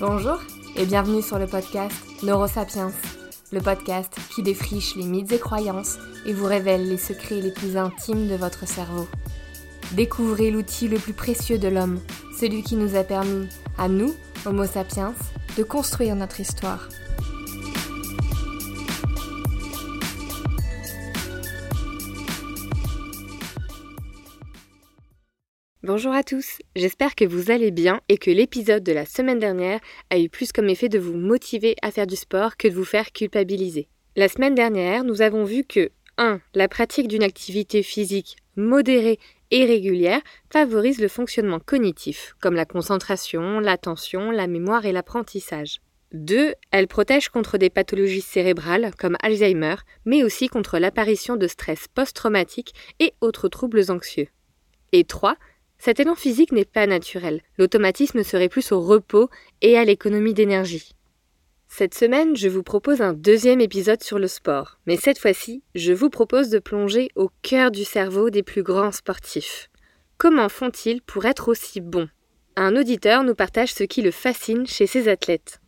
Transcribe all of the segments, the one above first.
Bonjour et bienvenue sur le podcast Neurosapiens, le podcast qui défriche les mythes et croyances et vous révèle les secrets les plus intimes de votre cerveau. Découvrez l'outil le plus précieux de l'homme, celui qui nous a permis, à nous, Homo sapiens, de construire notre histoire. Bonjour à tous, j'espère que vous allez bien et que l'épisode de la semaine dernière a eu plus comme effet de vous motiver à faire du sport que de vous faire culpabiliser. La semaine dernière, nous avons vu que 1. La pratique d'une activité physique modérée et régulière favorise le fonctionnement cognitif, comme la concentration, l'attention, la mémoire et l'apprentissage. 2. Elle protège contre des pathologies cérébrales comme Alzheimer, mais aussi contre l'apparition de stress post-traumatique et autres troubles anxieux. Et 3. Cet élan physique n'est pas naturel. L'automatisme serait plus au repos et à l'économie d'énergie. Cette semaine, je vous propose un deuxième épisode sur le sport, mais cette fois-ci, je vous propose de plonger au cœur du cerveau des plus grands sportifs. Comment font-ils pour être aussi bons? Un auditeur nous partage ce qui le fascine chez ces athlètes.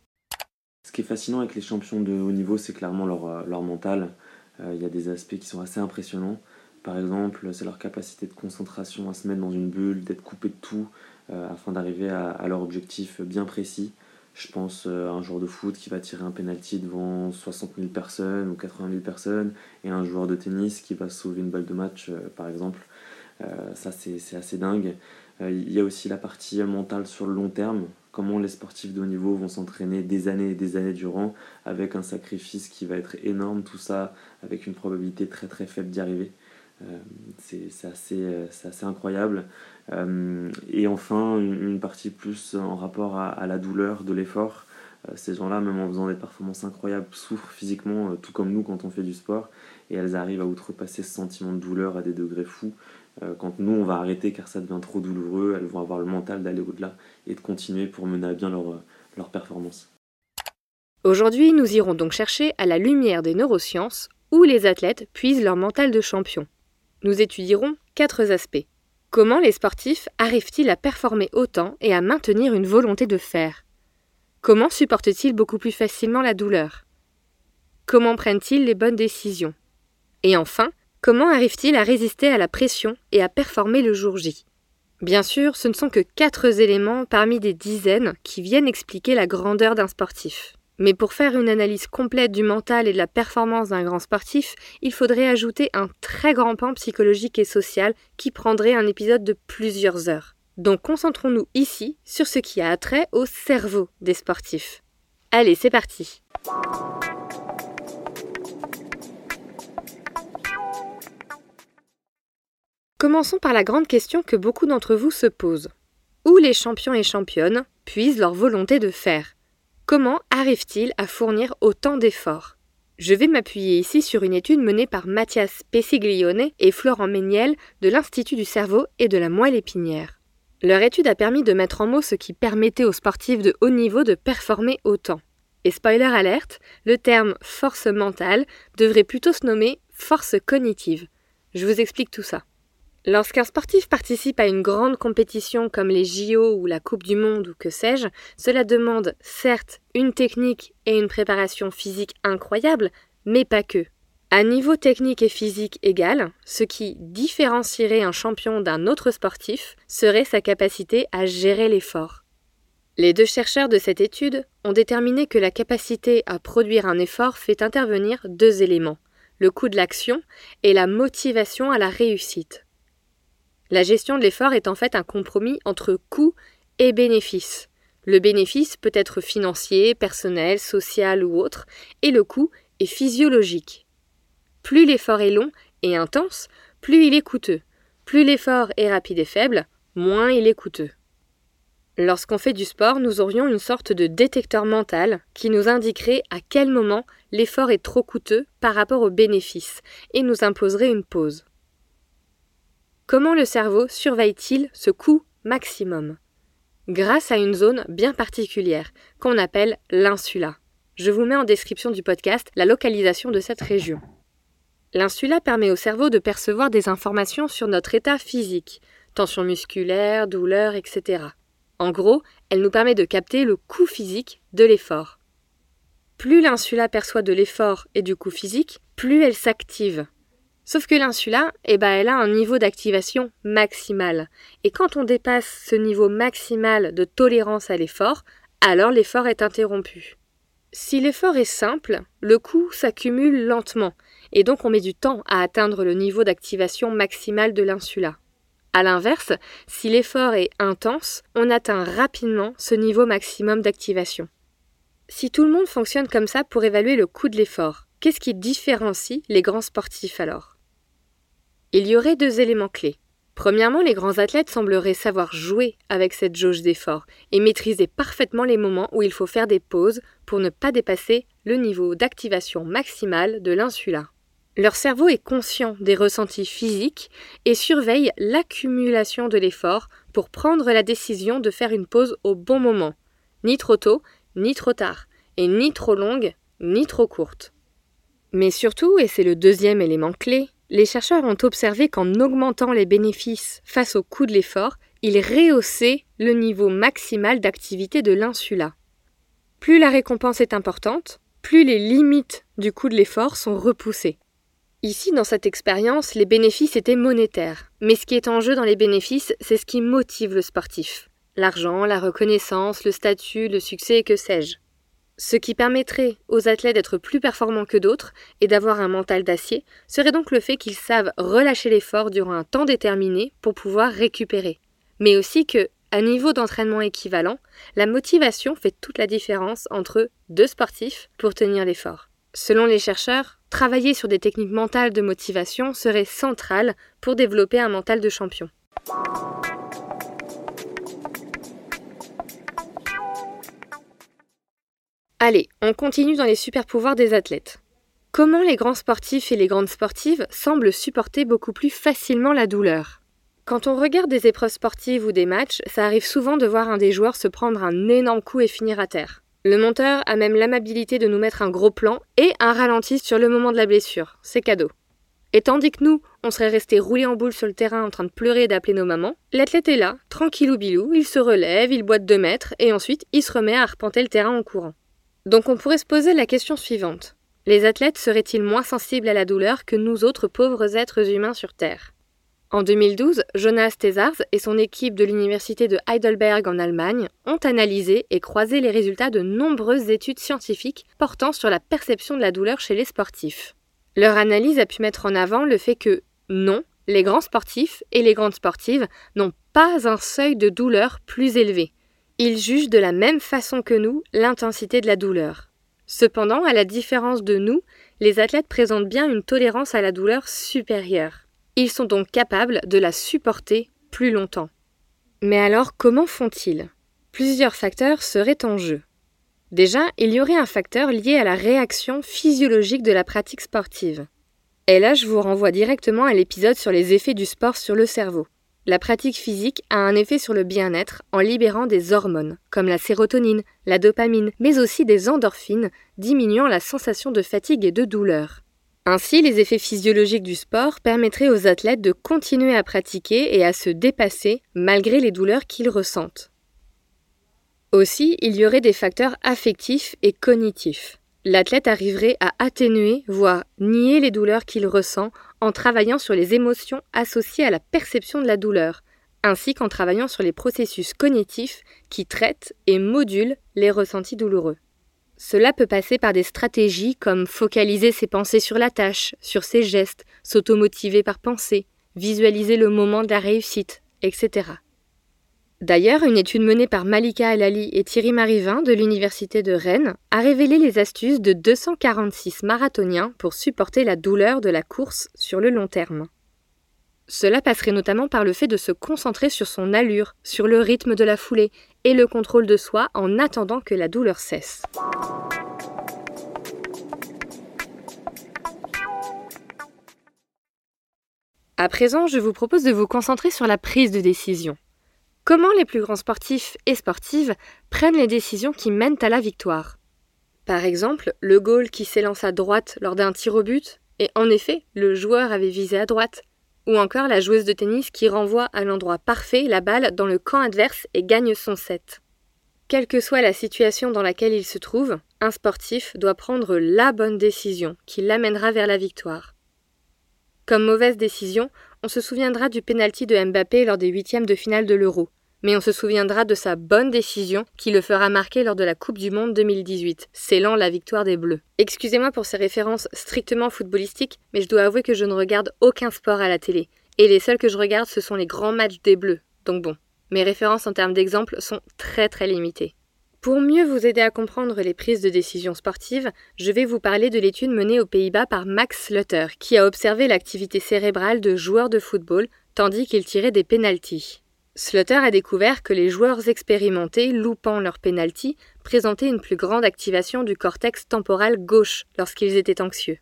Ce qui est fascinant avec les champions de haut niveau, c'est clairement leur, euh, mental. Euh, il y a des aspects qui sont assez impressionnants. Par exemple, c'est leur capacité de concentration à se mettre dans une bulle, d'être coupé de tout euh, afin d'arriver à, leur objectif bien précis. Je pense euh, à un joueur de foot qui va tirer un penalty devant 60 000 personnes ou 80 000 personnes et un joueur de tennis qui va sauver une balle de match, euh, par exemple. ça, c'est assez dingue. Il y a aussi la partie mentale sur le long terme. Comment les sportifs de haut niveau vont s'entraîner des années et des années durant avec un sacrifice qui va être énorme, tout ça avec une probabilité très très faible d'y arriver. Euh, c'est assez, euh, assez, incroyable. Euh, et enfin, une, partie plus en rapport à, la douleur de l'effort. ces gens-là, même en faisant des performances incroyables, souffrent physiquement, tout comme nous quand on fait du sport. Et elles arrivent à outrepasser ce sentiment de douleur à des degrés fous. quand nous, on va arrêter car ça devient trop douloureux, elles vont avoir le mental d'aller au-delà et de continuer pour mener à bien leur, leur performance. Aujourd'hui, nous irons donc chercher à la lumière des neurosciences où les athlètes puisent leur mental de champion nous étudierons quatre aspects. Comment les sportifs arrivent-ils à performer autant et à maintenir une volonté de faire? Comment supportent-ils beaucoup plus facilement la douleur? Comment prennent-ils les bonnes décisions? Et enfin, comment arrivent-ils à résister à la pression et à performer le jour J? Bien sûr, ce ne sont que quatre éléments parmi des dizaines qui viennent expliquer la grandeur d'un sportif. Mais pour faire une analyse complète du mental et de la performance d'un grand sportif, il faudrait ajouter un très grand pan psychologique et social qui prendrait un épisode de plusieurs heures. Donc concentrons-nous ici sur ce qui a attrait au cerveau des sportifs. Allez, c'est parti. Commençons par la grande question que beaucoup d'entre vous se posent. Où les champions et championnes puisent leur volonté de faire? Comment arrive-t-il à fournir autant d'efforts? Je vais m'appuyer ici sur une étude menée par Mathias Pessiglione et Florent Méniel de l'Institut du cerveau et de la moelle épinière. Leur étude a permis de mettre en mots ce qui permettait aux sportifs de haut niveau de performer autant. Et spoiler alerte, le terme force mentale devrait plutôt se nommer force cognitive. Je vous explique tout ça. Lorsqu'un sportif participe à une grande compétition comme les JO ou la Coupe du Monde ou que sais-je, cela demande certes une technique et une préparation physique incroyable, mais pas que. À niveau technique et physique égal, ce qui différencierait un champion d'un autre sportif serait sa capacité à gérer l'effort. Les deux chercheurs de cette étude ont déterminé que la capacité à produire un effort fait intervenir deux éléments, le coût de l'action et la motivation à la réussite. La gestion de l'effort est en fait un compromis entre coût et bénéfice. Le bénéfice peut être financier, personnel, social ou autre, et le coût est physiologique. Plus l'effort est long et intense, plus il est coûteux. Plus l'effort est rapide et faible, moins il est coûteux. Lorsqu'on fait du sport, nous aurions une sorte de détecteur mental qui nous indiquerait à quel moment l'effort est trop coûteux par rapport au bénéfice et nous imposerait une pause. Comment le cerveau surveille-t-il ce coût maximum? Grâce à une zone bien particulière qu'on appelle l'insula. Je vous mets en description du podcast la localisation de cette région. L'insula permet au cerveau de percevoir des informations sur notre état physique, tension musculaire, douleur, etc. En gros, elle nous permet de capter le coût physique de l'effort. Plus l'insula perçoit de l'effort et du coût physique, plus elle s'active. Sauf que l'insula, eh ben, elle a un niveau d'activation maximal. Et quand on dépasse ce niveau maximal de tolérance à l'effort, alors l'effort est interrompu. Si l'effort est simple, le coût s'accumule lentement, et donc on met du temps à atteindre le niveau d'activation maximale de l'insula. A l'inverse, si l'effort est intense, on atteint rapidement ce niveau maximum d'activation. Si tout le monde fonctionne comme ça pour évaluer le coût de l'effort, qu'est-ce qui différencie les grands sportifs alors? Il y aurait deux éléments clés. Premièrement, les grands athlètes sembleraient savoir jouer avec cette jauge d'effort et maîtriser parfaitement les moments où il faut faire des pauses pour ne pas dépasser le niveau d'activation maximale de l'insula. Leur cerveau est conscient des ressentis physiques et surveille l'accumulation de l'effort pour prendre la décision de faire une pause au bon moment, ni trop tôt, ni trop tard, et ni trop longue, ni trop courte. Mais surtout, et c'est le deuxième élément clé, les chercheurs ont observé qu'en augmentant les bénéfices face au coût de l'effort, ils rehaussaient le niveau maximal d'activité de l'insula. Plus la récompense est importante, plus les limites du coût de l'effort sont repoussées. Ici, dans cette expérience, les bénéfices étaient monétaires. Mais ce qui est en jeu dans les bénéfices, c'est ce qui motive le sportif. L'argent, la reconnaissance, le statut, le succès que sais-je. Ce qui permettrait aux athlètes d'être plus performants que d'autres et d'avoir un mental d'acier serait donc le fait qu'ils savent relâcher l'effort durant un temps déterminé pour pouvoir récupérer. Mais aussi que, à niveau d'entraînement équivalent, la motivation fait toute la différence entre deux sportifs pour tenir l'effort. Selon les chercheurs, travailler sur des techniques mentales de motivation serait central pour développer un mental de champion. Allez, on continue dans les super pouvoirs des athlètes. Comment les grands sportifs et les grandes sportives semblent supporter beaucoup plus facilement la douleur? Quand on regarde des épreuves sportives ou des matchs, ça arrive souvent de voir un des joueurs se prendre un énorme coup et finir à terre. Le monteur a même l'amabilité de nous mettre un gros plan et un ralenti sur le moment de la blessure. C'est cadeau. Et tandis que nous, on serait resté roulé en boule sur le terrain en train de pleurer et d'appeler nos mamans, l'athlète est là, tranquillou bilou, il se relève, il boite deux mètres et ensuite il se remet à arpenter le terrain en courant. Donc on pourrait se poser la question suivante. Les athlètes seraient-ils moins sensibles à la douleur que nous autres pauvres êtres humains sur Terre? En 2012, Jonas Thesars et son équipe de l'université de Heidelberg en Allemagne ont analysé et croisé les résultats de nombreuses études scientifiques portant sur la perception de la douleur chez les sportifs. Leur analyse a pu mettre en avant le fait que, non, les grands sportifs et les grandes sportives n'ont pas un seuil de douleur plus élevé, ils jugent de la même façon que nous l'intensité de la douleur. Cependant, à la différence de nous, les athlètes présentent bien une tolérance à la douleur supérieure. Ils sont donc capables de la supporter plus longtemps. Mais alors, comment font-ils? Plusieurs facteurs seraient en jeu. Déjà, il y aurait un facteur lié à la réaction physiologique de la pratique sportive. Et là, je vous renvoie directement à l'épisode sur les effets du sport sur le cerveau. La pratique physique a un effet sur le bien-être en libérant des hormones, comme la sérotonine, la dopamine, mais aussi des endorphines, diminuant la sensation de fatigue et de douleur. Ainsi, les effets physiologiques du sport permettraient aux athlètes de continuer à pratiquer et à se dépasser malgré les douleurs qu'ils ressentent. Aussi, il y aurait des facteurs affectifs et cognitifs l'athlète arriverait à atténuer, voire nier les douleurs qu'il ressent en travaillant sur les émotions associées à la perception de la douleur, ainsi qu'en travaillant sur les processus cognitifs qui traitent et modulent les ressentis douloureux. Cela peut passer par des stratégies comme focaliser ses pensées sur la tâche, sur ses gestes, s'automotiver par pensée, visualiser le moment de la réussite, etc. D'ailleurs, une étude menée par Malika Elali et Thierry Marivin de l'Université de Rennes a révélé les astuces de 246 marathoniens pour supporter la douleur de la course sur le long terme. Cela passerait notamment par le fait de se concentrer sur son allure, sur le rythme de la foulée et le contrôle de soi en attendant que la douleur cesse. À présent, je vous propose de vous concentrer sur la prise de décision. Comment les plus grands sportifs et sportives prennent les décisions qui mènent à la victoire? Par exemple, le goal qui s'élance à droite lors d'un tir au but, et en effet, le joueur avait visé à droite. ou encore la joueuse de tennis qui renvoie à l'endroit parfait la balle dans le camp adverse et gagne son set. Quelle que soit la situation dans laquelle il se trouve, un sportif doit prendre la bonne décision qui l'amènera vers la victoire. Comme mauvaise décision, on se souviendra du pénalty de Mbappé lors des huitièmes de finale de l'Euro, mais on se souviendra de sa bonne décision qui le fera marquer lors de la Coupe du Monde 2018, scellant la victoire des Bleus. Excusez-moi pour ces références strictement footballistiques, mais je dois avouer que je ne regarde aucun sport à la télé, et les seuls que je regarde ce sont les grands matchs des Bleus, donc bon, mes références en termes d'exemples sont très très limitées. Pour mieux vous aider à comprendre les prises de décision sportives, je vais vous parler de l'étude menée aux Pays-Bas par Max Slutter, qui a observé l'activité cérébrale de joueurs de football tandis qu'ils tiraient des pénalties. Slutter a découvert que les joueurs expérimentés loupant leurs pénalties présentaient une plus grande activation du cortex temporal gauche lorsqu'ils étaient anxieux.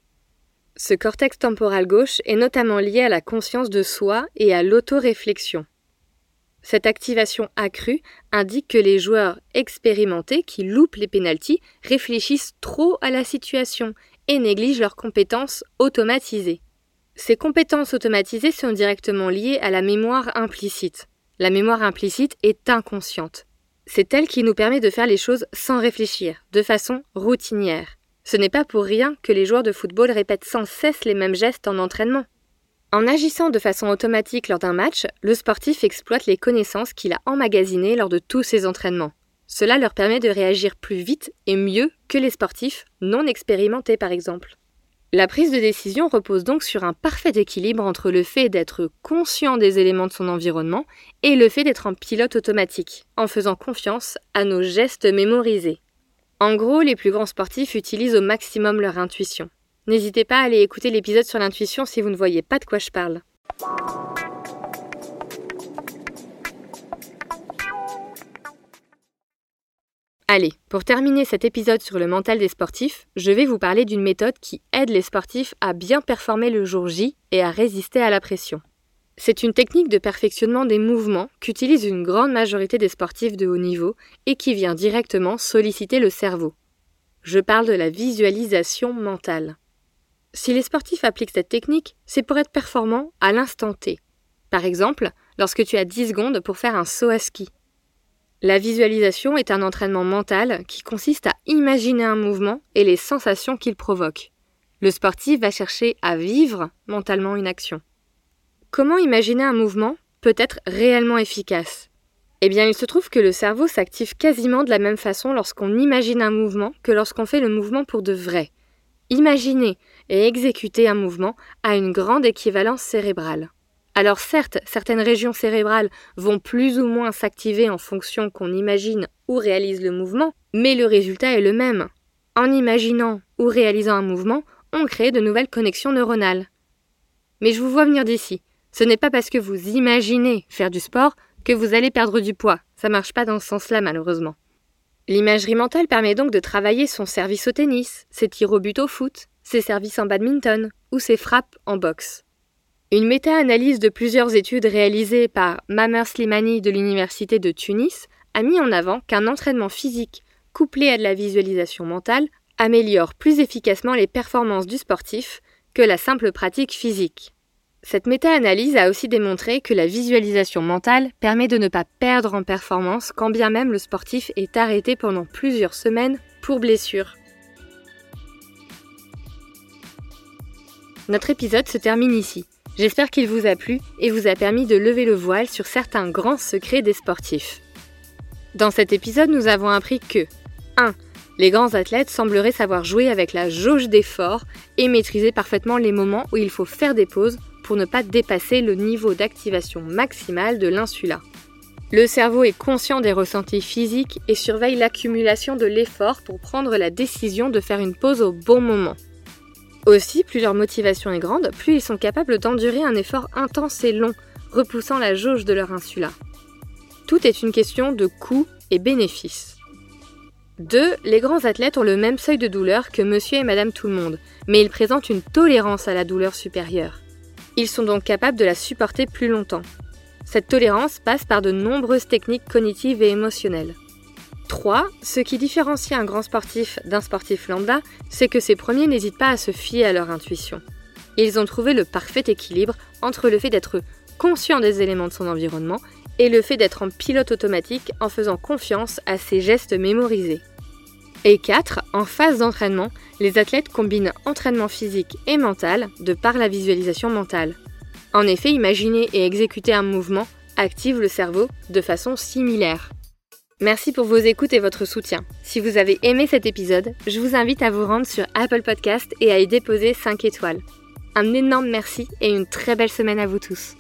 Ce cortex temporal gauche est notamment lié à la conscience de soi et à l'autoréflexion. Cette activation accrue indique que les joueurs expérimentés qui loupent les pénalties réfléchissent trop à la situation et négligent leurs compétences automatisées. Ces compétences automatisées sont directement liées à la mémoire implicite. La mémoire implicite est inconsciente. C'est elle qui nous permet de faire les choses sans réfléchir, de façon routinière. Ce n'est pas pour rien que les joueurs de football répètent sans cesse les mêmes gestes en entraînement. En agissant de façon automatique lors d'un match, le sportif exploite les connaissances qu'il a emmagasinées lors de tous ses entraînements. Cela leur permet de réagir plus vite et mieux que les sportifs non expérimentés par exemple. La prise de décision repose donc sur un parfait équilibre entre le fait d'être conscient des éléments de son environnement et le fait d'être en pilote automatique, en faisant confiance à nos gestes mémorisés. En gros, les plus grands sportifs utilisent au maximum leur intuition. N'hésitez pas à aller écouter l'épisode sur l'intuition si vous ne voyez pas de quoi je parle. Allez, pour terminer cet épisode sur le mental des sportifs, je vais vous parler d'une méthode qui aide les sportifs à bien performer le jour J et à résister à la pression. C'est une technique de perfectionnement des mouvements qu'utilise une grande majorité des sportifs de haut niveau et qui vient directement solliciter le cerveau. Je parle de la visualisation mentale. Si les sportifs appliquent cette technique, c'est pour être performant à l'instant T. Par exemple, lorsque tu as 10 secondes pour faire un saut à ski. La visualisation est un entraînement mental qui consiste à imaginer un mouvement et les sensations qu'il provoque. Le sportif va chercher à vivre mentalement une action. Comment imaginer un mouvement peut être réellement efficace? Eh bien, il se trouve que le cerveau s'active quasiment de la même façon lorsqu'on imagine un mouvement que lorsqu'on fait le mouvement pour de vrai. Imaginer et exécuter un mouvement a une grande équivalence cérébrale. Alors certes, certaines régions cérébrales vont plus ou moins s'activer en fonction qu'on imagine ou réalise le mouvement, mais le résultat est le même. En imaginant ou réalisant un mouvement, on crée de nouvelles connexions neuronales. Mais je vous vois venir d'ici. Ce n'est pas parce que vous imaginez faire du sport que vous allez perdre du poids. Ça marche pas dans ce sens-là, malheureusement. L'imagerie mentale permet donc de travailler son service au tennis, ses tirs au but au foot, ses services en badminton ou ses frappes en boxe. Une méta-analyse de plusieurs études réalisées par Mamer Slimani de l'Université de Tunis a mis en avant qu'un entraînement physique couplé à de la visualisation mentale améliore plus efficacement les performances du sportif que la simple pratique physique. Cette méta-analyse a aussi démontré que la visualisation mentale permet de ne pas perdre en performance quand bien même le sportif est arrêté pendant plusieurs semaines pour blessure. Notre épisode se termine ici. J'espère qu'il vous a plu et vous a permis de lever le voile sur certains grands secrets des sportifs. Dans cet épisode, nous avons appris que 1. Les grands athlètes sembleraient savoir jouer avec la jauge d'effort et maîtriser parfaitement les moments où il faut faire des pauses pour ne pas dépasser le niveau d'activation maximale de l'insula. Le cerveau est conscient des ressentis physiques et surveille l'accumulation de l'effort pour prendre la décision de faire une pause au bon moment. Aussi, plus leur motivation est grande, plus ils sont capables d'endurer un effort intense et long, repoussant la jauge de leur insula. Tout est une question de coût et bénéfice. 2. Les grands athlètes ont le même seuil de douleur que monsieur et madame tout le monde, mais ils présentent une tolérance à la douleur supérieure. Ils sont donc capables de la supporter plus longtemps. Cette tolérance passe par de nombreuses techniques cognitives et émotionnelles. 3. Ce qui différencie un grand sportif d'un sportif lambda, c'est que ces premiers n'hésitent pas à se fier à leur intuition. Ils ont trouvé le parfait équilibre entre le fait d'être conscient des éléments de son environnement et le fait d'être en pilote automatique en faisant confiance à ses gestes mémorisés. Et 4. En phase d'entraînement, les athlètes combinent entraînement physique et mental de par la visualisation mentale. En effet, imaginer et exécuter un mouvement active le cerveau de façon similaire. Merci pour vos écoutes et votre soutien. Si vous avez aimé cet épisode, je vous invite à vous rendre sur Apple Podcast et à y déposer 5 étoiles. Un énorme merci et une très belle semaine à vous tous.